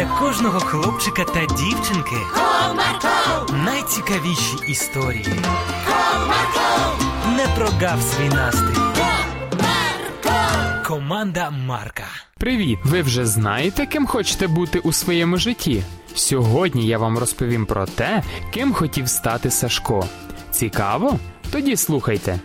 для кожного хлопчика та дівчинки Comarco, найцікавіші історії. Comarco, Не прогав свій настрій. Comarco. Команда Марка. Привіт! Ви вже знаєте, ким хочете бути у своєму житті? Сьогодні я вам розповім про те, ким хотів стати Сашко. Цікаво? Тоді слухайте.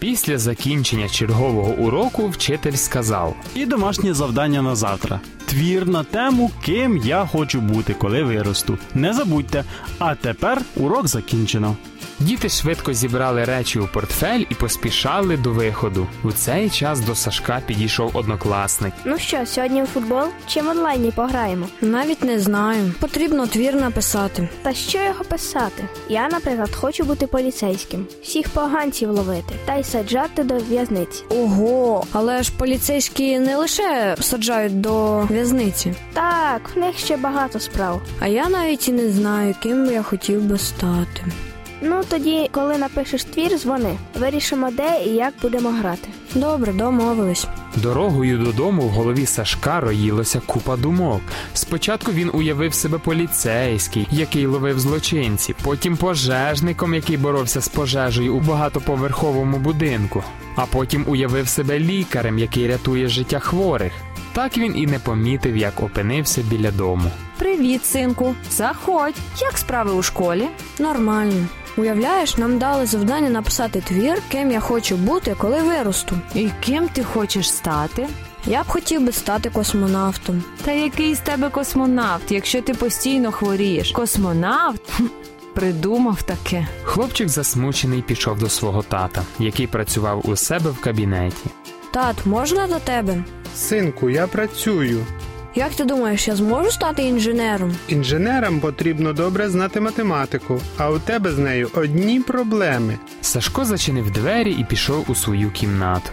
Після закінчення чергового уроку вчитель сказав: І домашнє завдання на завтра. Твір на тему, ким я хочу бути, коли виросту. Не забудьте. А тепер урок закінчено. Діти швидко зібрали речі у портфель і поспішали до виходу. У цей час до Сашка підійшов однокласник. Ну що, сьогодні в футбол чи в онлайні пограємо? Навіть не знаю. Потрібно твір написати. Та що його писати? Я, наприклад, хочу бути поліцейським, всіх поганців ловити та й саджати до в'язниці. Ого, але ж поліцейські не лише саджають до в'язниці. Так, в них ще багато справ. А я навіть і не знаю, ким би я хотів би стати. Ну тоді, коли напишеш твір, дзвони. Вирішимо, де і як будемо грати. Добре, домовились. Дорогою додому в голові Сашка роїлося купа думок. Спочатку він уявив себе поліцейський, який ловив злочинці, потім пожежником, який боровся з пожежею у багатоповерховому будинку, а потім уявив себе лікарем, який рятує життя хворих. Так він і не помітив, як опинився біля дому. Привіт, синку. Заходь. Як справи у школі? Нормально. Уявляєш, нам дали завдання написати твір, ким я хочу бути, коли виросту. І ким ти хочеш стати? Я б хотів би стати космонавтом. Та який з тебе космонавт, якщо ти постійно хворієш? Космонавт? Придумав таке. Хлопчик засмучений пішов до свого тата, який працював у себе в кабінеті. Тат, можна до тебе? Синку, я працюю. Як ти думаєш, я зможу стати інженером? Інженерам потрібно добре знати математику, а у тебе з нею одні проблеми. Сашко зачинив двері і пішов у свою кімнату.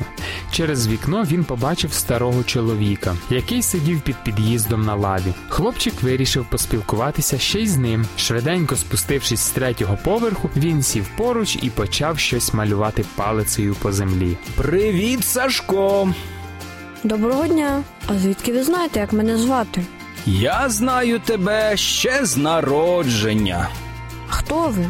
Через вікно він побачив старого чоловіка, який сидів під під'їздом на лаві. Хлопчик вирішив поспілкуватися ще й з ним. Швиденько спустившись з третього поверху, він сів поруч і почав щось малювати палицею по землі. Привіт, Сашко! Доброго дня. А звідки ви знаєте, як мене звати? Я знаю тебе ще з народження. Хто ви?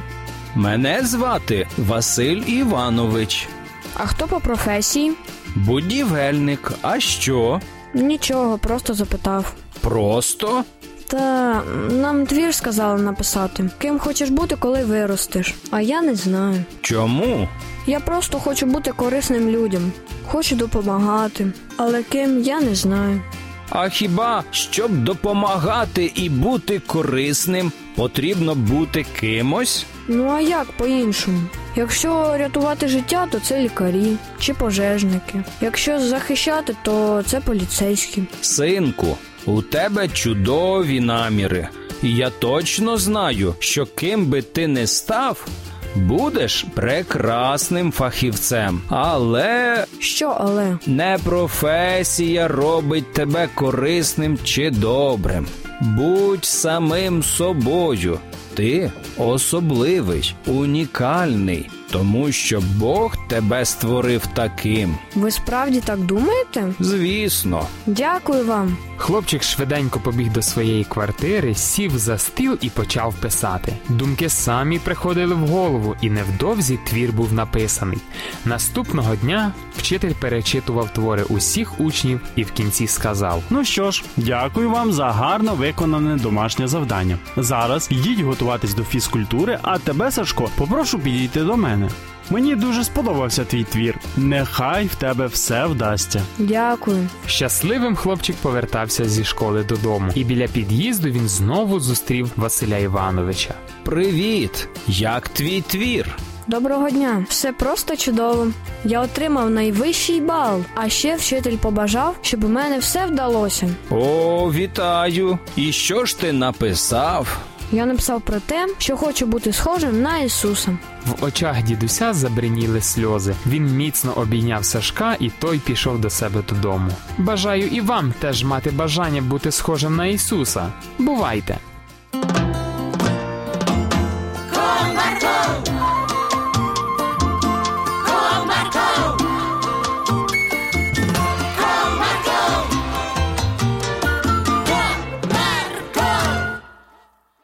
Мене звати Василь Іванович, А хто по професії? будівельник. А що? Нічого, просто запитав. Просто? Та нам твір сказали написати. Ким хочеш бути, коли виростеш. А я не знаю. Чому? Я просто хочу бути корисним людям. Хочу допомагати. Але ким я не знаю. А хіба щоб допомагати і бути корисним, потрібно бути кимось? Ну а як по-іншому? Якщо рятувати життя, то це лікарі чи пожежники. Якщо захищати, то це поліцейські. Синку, у тебе чудові наміри. І я точно знаю, що ким би ти не став, будеш прекрасним фахівцем. Але Що, але? не професія робить тебе корисним чи добрим. Будь самим собою. Ти особливий, унікальний, тому що Бог тебе створив таким. Ви справді так думаєте? Звісно. Дякую вам. Хлопчик швиденько побіг до своєї квартири, сів за стіл і почав писати. Думки самі приходили в голову, і невдовзі твір був написаний. Наступного дня вчитель перечитував твори усіх учнів і в кінці сказав: Ну що ж, дякую вам за гарно виконане домашнє завдання. Зараз йдіть готуватись до фізкультури, а тебе, Сашко, попрошу підійти до мене. Мені дуже сподобався твій твір. Нехай в тебе все вдасться. Дякую. Щасливим хлопчик повертався зі школи додому, і біля під'їзду він знову зустрів Василя Івановича. Привіт! Як твій твір? Доброго дня. Все просто чудово. Я отримав найвищий бал, а ще вчитель побажав, щоб у мене все вдалося. О, вітаю! І що ж ти написав? Я написав про те, що хочу бути схожим на Ісуса. В очах дідуся забриніли сльози. Він міцно обійняв Сашка, і той пішов до себе додому. Бажаю і вам теж мати бажання бути схожим на Ісуса. Бувайте!